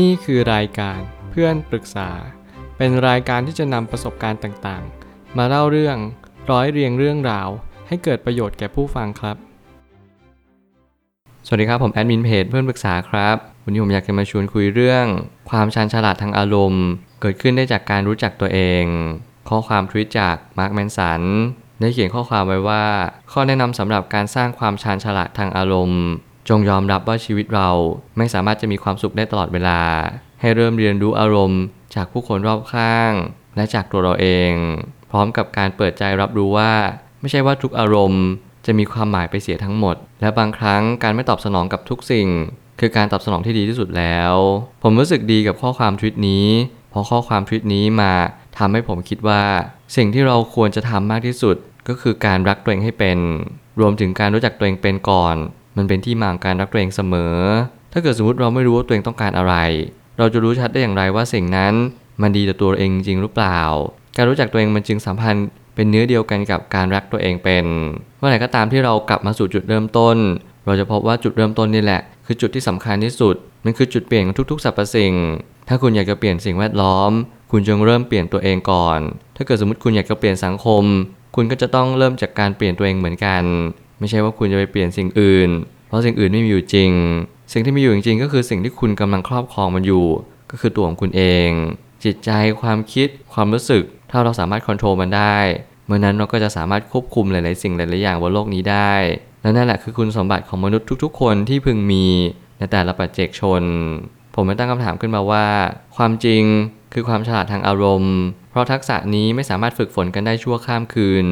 นี่คือรายการเพื่อนปรึกษา เป็นรายการที่จะนำประสบการณ์ต่างๆ มาเล่าเรื่องร้อยเรียงเรื่องราว ให้เกิดประโยชน์แก่ผู้ฟังครับ สวัสดีครับผมแอดมินเพจเพื่อนปรึกษาครับวันนี้ผมอยากจะมาชวนคุยเรื่อง ความชาญฉลาดทางอารมณ์ เกิดขึ้นได้จากการรู้จักตัวเอง ข้อความทวิตจากมาร์คแมนสันได้เขียนข้อความไว้ว่า ข้อแนะนำสำหรับการสร้างความชาญฉลาดทางอารมณ์ จงยอมรับว่าชีวิตเราไม่สามารถจะมีความสุขได้ตลอดเวลา ให้เริ่มเรียนรู้อารมณ์ จากผู้คนรอบข้าง และจากตัวเราเอง พร้อมกับการเปิดใจรับรู้ว่า ไม่ใช่ว่าทุกอารมณ์ จะมีความหมายไปเสียทั้งหมด และบางครั้งการไม่ตอบสนองกับทุกสิ่ง คือการตอบสนองที่ดีที่สุดแล้ว ผมรู้สึกดีกับข้อความทวิตนี้เพราะข้อความทวิตนี้มาทำให้ผมคิดว่า สิ่งที่เราควรจะทำมากที่สุดก็คือการรักตัวเองให้เป็น รวมถึงการรู้จักตัวเองเป็นก่อน มันเป็นที่มาของการรักตัวเองเสมอ ถ้าเกิดสมมติเราไม่รู้ว่าตัวเองต้องการอะไร เราจะรู้ชัดได้อย่างไรว่าสิ่งนั้นมันดีต่อตัวเองจริงหรือเปล่า การรู้จักตัวเองมันจึงสัมพันธ์เป็นเนื้อเดียวกันกับการรักตัวเองเป็น เมื่อไหร่ก็ตามที่เรากลับมาสู่จุดเริ่มต้น เราจะพบว่าจุดเริ่มต้นนี่แหละ คือจุดที่สำคัญที่สุด มันคือจุดเปลี่ยนของทุกๆสรรพสิ่ง ถ้าคุณอยากจะเปลี่ยนสิ่งแวดล้อม คุณจงเริ่มเปลี่ยนตัวเองก่อน ถ้าเกิดสมมติคุณอยากจะเปลี่ยนสังคม คุณก็จะต้องเริ่มจากการเปลี่ยนตัวเองเหมือนกัน ไม่ใช่ว่าคุณจะไปเปลี่ยนสิ่งอื่น เพราะสิ่งอื่นไม่มีอยู่จริง สิ่งที่มีอยู่จริงก็คือสิ่งที่คุณกำลังครอบครองมันอยู่ ก็คือตัวของคุณเอง จิตใจความคิดความรู้สึก ถ้าเราสามารถควบคุมมันได้เมื่อนั้นเราก็จะสามารถควบคุมหลาย ๆ สิ่งหลาย ๆ อย่างบนโลกนี้ได้และนั่นแหละคือคุณสมบัติของมนุษย์ทุก ๆ คนที่พึงมีในแต่ละปัจเจกชน ผมไม่ตั้งคำถามขึ้นมาว่า ความจริงคือความฉลาดทางอารมณ์ เพราะทักษะนี้ไม่สามารถฝึกฝนกันได้ชั่วข้ามคืน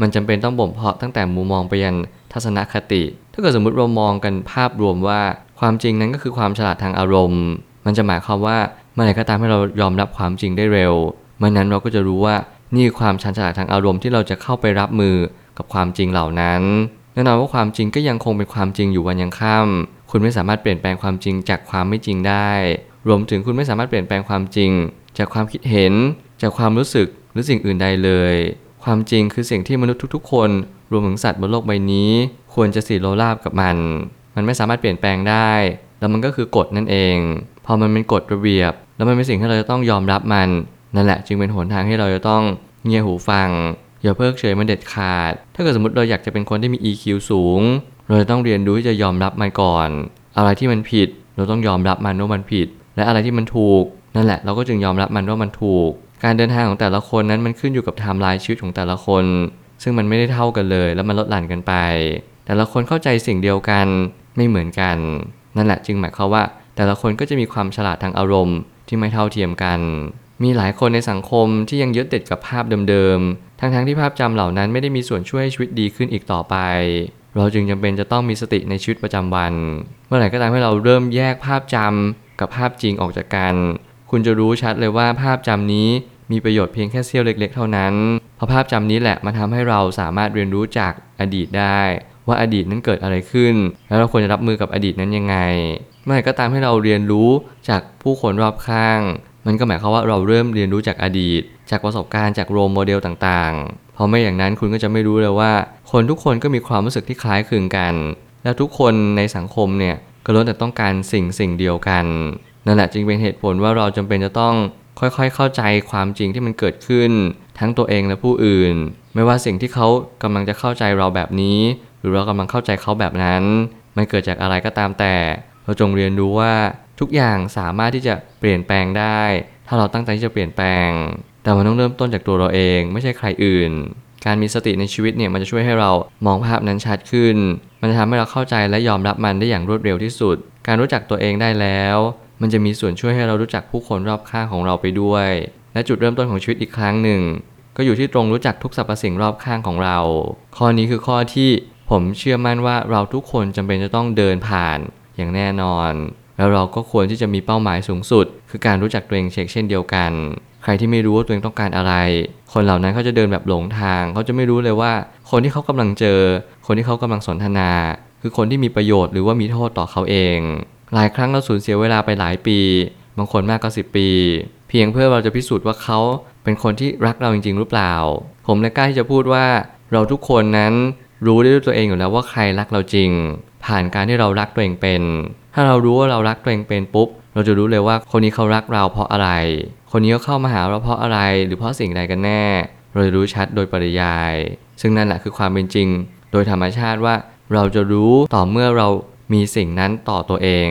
มันจำเป็นต้องบ่มเพาะตั้งแต่มุมมองไปยันทัศนคติ ถ้าเกิดสมมติเรามองกันภาพรวมว่า ความจริงนั้นก็คือความฉลาดทางอารมณ์ มันจะหมายความว่าเมื่อไหร่ก็ตามให้เรายอมรับความจริงได้เร็วเมื่อนั้นเราก็จะรู้ว่านี่คือความชันฉลาดทางอารมณ์ที่เราจะเข้าไปรับมือกับความจริงเหล่านั้นแน่นอนว่าความจริงก็ยังคงเป็นความจริงอยู่วันยังค่ำคุณไม่สามารถเปลี่ยนแปลงความจริงจากความไม่จริงได้ รวมถึงคุณไม่สามารถเปลี่ยนแปลงความจริง จากความคิดเห็น จากความรู้สึกหรือสิ่งอื่นใดเลย ความจริงคือสิ่งที่มนุษย์ทุกๆ คน รวมถึงสัตว์บนโลกใบนี้ ควรจะสีโลราบกับมัน มันไม่สามารถเปลี่ยนแปลงได้ แล้วมันก็คือกฎนั่นเอง พอมันเป็นกฎระเบียบ แล้วมันเป็นสิ่งที่เราจะต้องยอมรับมัน นั่นแหละจึงเป็นหนทางที่เราจะต้องเงี่ยหูฟัง อย่าเพิกเฉยมันเด็ดขาด ถ้าเกิดสมมติเราอยากจะเป็นคนที่มี EQ สูง เราจะต้องเรียนรู้ที่จะยอมรับมันก่อน อะไรที่มันผิด เราต้องยอมรับมันว่ามันผิด และอะไรที่มันถูก นั่นแหละเราก็จึงยอมรับมันว่ามันถูก การเดินทางของแต่ละคนนั้นมันขึ้นอยู่กับไทม์ไลน์ชีวิตของแต่ละคน ซึ่งมันไม่ได้เท่ากันเลย แล้วมันลดหลั่นกันไป แต่ละคนเข้าใจสิ่งเดียวกันไม่เหมือนกัน นั่นแหละจึงหมายความว่า แต่ละคนก็จะมีความฉลาดทางอารมณ์ที่ไม่เท่าเทียมกัน มีหลายคนในสังคมที่ยังยึดติดกับภาพเดิมๆ ทั้งๆที่ภาพจำเหล่านั้นไม่ได้มีส่วนช่วยให้ชีวิตดีขึ้นอีกต่อไป เราจึงจำเป็นจะต้องมีสติในชีวิตประจำวัน เมื่อไหร่ก็ตามให้เราเริ่มแยกภาพจำกับภาพจริงออกจากกัน คุณจะรู้ชัดเลยว่าภาพจำนี้มีประโยชน์เพียงแค่เสี้ยวเล็ก ๆ เท่านั้น เพราะภาพจำนี้แหละมาทำให้เราสามารถเรียนรู้จากอดีตได้ ว่าอดีตนั้นเกิดอะไรขึ้น แล้วเราควรจะรับมือกับอดีตนั้นยังไงเมื่อไหร่ก็ตามให้เราเรียนรู้จากผู้คนรอบข้าง มันก็หมายความว่าเราเริ่มเรียนรู้จากอดีต จากประสบการณ์จากโรลโมเดลต่างๆ เพราะไม่อย่างนั้นคุณก็จะไม่รู้เลยว่า คนทุกคนก็มีความรู้สึกที่คล้ายคลึงกัน และทุกคนในสังคมเนี่ยก็ล้วนแต่ต้องการสิ่งสิ่งเดียวกัน นั่นแหละจึงเป็นเหตุผลว่าเราจำเป็นจะต้องค่อยๆ เข้าใจความจริงที่มันเกิดขึ้น ทั้งตัวเองและผู้อื่น ไม่ว่าสิ่งที่เขากำลังจะเข้าใจเราแบบนี้ หรือเรากำลังเข้าใจเขาแบบนั้น มันเกิดจากอะไรก็ตามแต่ เราจงเรียนรู้ว่าทุกอย่างสามารถที่จะเปลี่ยนแปลงได้ ถ้าเราตั้งใจที่จะเปลี่ยนแปลง แต่มันต้องเริ่มต้นจากตัวเราเองไม่ใช่ใครอื่น การมีสติในชีวิตเนี่ยมันจะช่วยให้เรามองภาพนั้นชัดขึ้น มันจะทำให้เราเข้าใจและยอมรับมันได้อย่างรวดเร็วที่สุด การรู้จักตัวเองได้แล้ว มันจะมีส่วนช่วยให้เรารู้จักผู้คนรอบข้างของเราไปด้วย และจุดเริ่มต้นของชีวิตอีกครั้งหนึ่ง ก็อยู่ที่ตรงรู้จักทุกสรรพสิ่งรอบข้างของเรา ข้อนี้คือข้อที่ผมเชื่อมั่นว่าเราทุกคนจำเป็นจะต้องเดินผ่านอย่างแน่นอน แล้วเราก็ควรที่จะมีเป้าหมายสูงสุด คือการรู้จักตัวเองเช็คเช่นเดียวกัน ใครที่ไม่รู้ว่าตัวเองต้องการอะไร คนเหล่านั้นเขาจะเดินแบบหลงทาง เขาจะไม่รู้เลยว่า คนที่เขากำลังเจอ คนที่เขากำลังสนทนา คือคนที่มีประโยชน์หรือว่ามีโทษต่อเขาเอง หลายครั้งเราสูญเสียเวลาไปหลายปี บางคนมากกว่าสิปี เพียงเพื่อเราจะพิสูจน์ว่าเขาเป็นคนที่รักเราจริง ๆ หรือเปล่า ผมเลยกล้าที่จะพูดว่าเราทุกคนนั้นรู้ได้ด้วยตัวเองอยู่แล้วว่าใครรักเราจริง ผ่านการที่เรารักตัวเองเป็น ถ้าเรารู้ว่าเรารักตัวเองเป็นปุ๊บ เราจะรู้เลยว่าคนนี้เขารักเราเพราะอะไร คนนี้เขาเข้ามาหาเราเพราะอะไร หรือเพราะสิ่งใดกันแน่ เราจะรู้ชัดโดยปริยาย ซึ่งนั่นแหละคือความเป็นจริง โดยธรรมชาติว่าเราจะรู้ต่อเมื่อเรา มีสิ่งนั้นต่อตัวเอง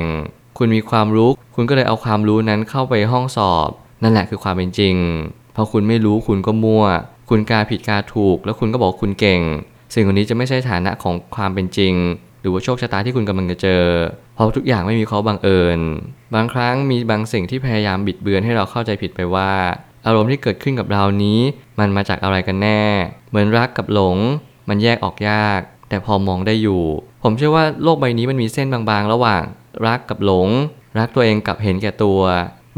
คุณมีความรู้ คุณก็เลยเอาความรู้นั้นเข้าไปห้องสอบ นั่นแหละคือความเป็นจริงพอคุณไม่รู้คุณก็มั่ว คุณกาผิดกาถูก แล้วคุณก็บอกคุณเก่ง สิ่งเหล่านี้จะไม่ใช่ฐานะของความเป็นจริง หรือว่าโชคชะตาที่คุณกำลังจะเจอ เพราะทุกอย่างไม่มีข้อบังเอิญ บางครั้งมีบางสิ่งที่พยายามบิดเบือนให้เราเข้าใจผิดไปว่า อารมณ์ที่เกิดขึ้นกับเรานี้ มันมาจากอะไรกันแน่ เหมือนรักกับหลง มันแยกออกยาก แต่พอมองได้อยู่ ผมเชื่อว่าโลกใบนี้มันมีเส้นบางๆ ระหว่าง รักกับหลง รักตัวเองกับเห็นแก่ตัว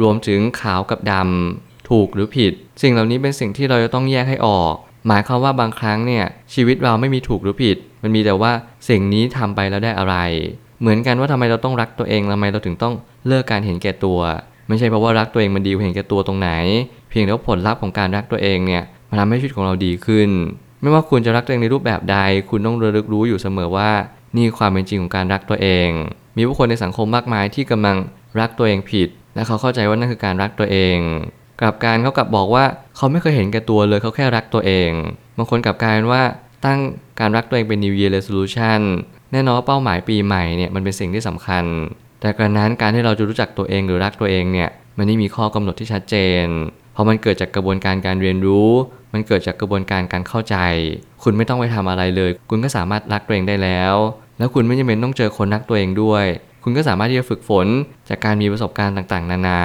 รวมถึงขาวกับดำถูกหรือผิด สิ่งเหล่านี้เป็นสิ่งที่เราจะต้องแยกให้ออก หมายความว่าบางครั้งเนี่ยชีวิตเราไม่มีถูกหรือผิด มันมีแต่ว่าสิ่งนี้ทำไปแล้วได้อะไร เหมือนกันว่าทำไมเราต้องรักตัวเองทำไมเราถึงต้องเลิกการเห็นแก่ตัว ไม่ใช่เพราะว่ารักตัวเองมันดีเห็นแก่ตัวตรงไหน เพียงแต่ว่าผลลัพธ์ของการรักตัวเองเนี่ยมันทำให้ชีวิตของเราดีขึ้น ไม่ว่าคุณจะรักตัวเองในรูปแบบใด คุณต้องระลึกรู้อยู่เสมอว่า นี่ความเป็นจริงของการรักตัวเอง มีผู้คนในสังคมมากมายที่กำลังรักตัวเองผิด และเขาเข้าใจว่านั่นคือการรักตัวเองกลับการเขากลับบอกว่าเขาไม่เคยเห็นแก่ตัวเลยเขาแค่รักตัวเองบางคนกลับกลายเป็นว่าตั้งการรักตัวเองเป็น New Year Resolution แน่นอนว่าเป้าหมายปีใหม่เนี่ยมันเป็นสิ่งที่สำคัญ แต่กระนั้นการที่เราจะรู้จักตัวเองหรือรักตัวเองเนี่ยมันไม่มีข้อกำหนดที่ชัดเจน เพราะมันเกิดจากกระบวนการการเรียนรู้ มันเกิดจากกระบวนการการเข้าใจ คุณไม่ต้องไปทำอะไรเลย คุณก็สามารถรักตัวเองได้แล้ว แล้วคุณไม่จำเป็นต้องเจอคนรักตัวเองด้วย คุณก็สามารถที่จะฝึกฝนจากการมีประสบการณ์ต่างๆ นานา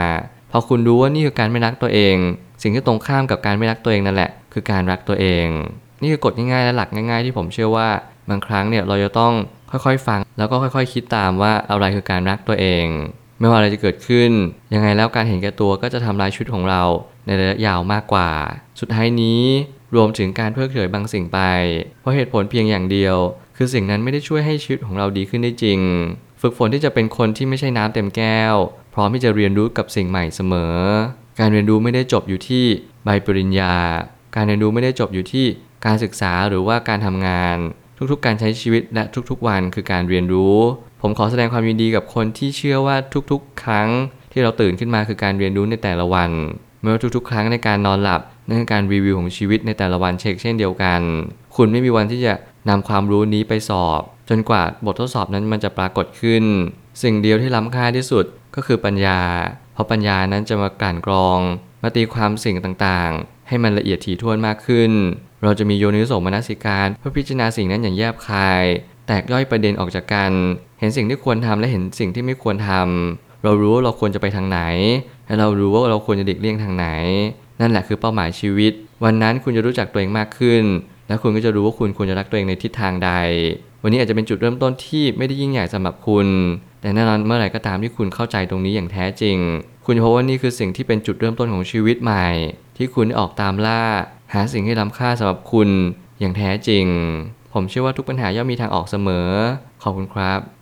พอคุณรู้ว่านี่คือการไม่รักตัวเอง สิ่งที่ตรงข้ามกับการไม่รักตัวเองนั่นแหละ คือการรักตัวเอง นี่คือกฎง่ายๆและหลักง่าย ๆ ที่ผมเชื่อว่าบางครั้งเนี่ยเราจะต้องค่อยๆ ฟัง แล้วก็ค่อยๆ คิดตามว่าอะไรคือการรักตัวเอง ไม่ว่าอะไรจะเกิดขึ้น ยังไงแล้วการเห็นแก่ตัวก็จะทำลายชีวิตของเราในระยะยาวมากกว่า สุดท้ายนี้รวมถึงการเพิกเฉยบางสิ่งไป เพราะเหตุผลเพียงอย่างเดียว คือสิ่งนั้นไม่ได้ช่วยให้ชีวิตของเราดีขึ้นได้จริง ฝึกฝนที่จะเป็นคนที่ไม่ใช่น้ำเต็มแก้ว พร้อมที่จะเรียนรู้กับสิ่งใหม่เสมอ การเรียนรู้ไม่ได้จบอยู่ที่ใบปริญญา การเรียนรู้ไม่ได้จบอยู่ที่การศึกษาหรือว่าการทำงาน ทุกๆ การใช้ชีวิตและทุกๆ วันคือการเรียนรู้ ผมขอแสดงความยินดีกับคนที่เชื่อว่าทุกๆ ครั้งที่เราตื่นขึ้นมาคือการเรียนรู้ในแต่ละวันไม่ว่าทุกๆ ครั้งในการนอนหลับนั่นคือการรีวิวของชีวิตในแต่ละวันเช็คเช่นเดียวกัน คุณไม่มีวันที่จะนำความรู้นี้ไปสอบ จนกว่าบททดสอบนั้นมันจะปรากฏขึ้น สิ่งเดียวที่ล้ำค่าที่สุดก็คือปัญญา เพราะปัญญานั้นจะมากลั่นกรอง มาตีความสิ่งต่างๆ ให้มันละเอียดถี่ถ้วนมากขึ้น เราจะมีโยนิโสมนสิการเพื่อพิจารณาสิ่งนั้นอย่างแยบคาย แตกย่อยประเด็นออกจากกัน เห็นสิ่งที่ควรทำและเห็นสิ่งที่ไม่ควรทำเรารู้ว่าเราควรจะไปทางไหน และเรารู้ว่าเราควรจะเด็กเลี่ยงทางไหน นั่นแหละคือเป้าหมายชีวิต วันนั้นคุณจะรู้จักตัวเองมากขึ้น และคุณก็จะรู้ว่าคุณควรจะรักตัวเองในทิศทางใด วันนี้อาจจะเป็นจุดเริ่มต้นที่ไม่ได้ยิ่งใหญ่สำหรับคุณ แต่แน่นอนเมื่อไหร่ก็ตามที่คุณเข้าใจตรงนี้อย่างแท้จริง คุณจะพบว่านี่คือสิ่งที่เป็นจุดเริ่มต้นของชีวิตใหม่ ที่คุณได้ออกตามล่า หาสิ่งที่ล้ำค่าสำหรับคุณอย่างแท้จริง ผมเชื่อว่าทุกปัญหาย่อมมีทางออกเสมอ ขอบคุณครับ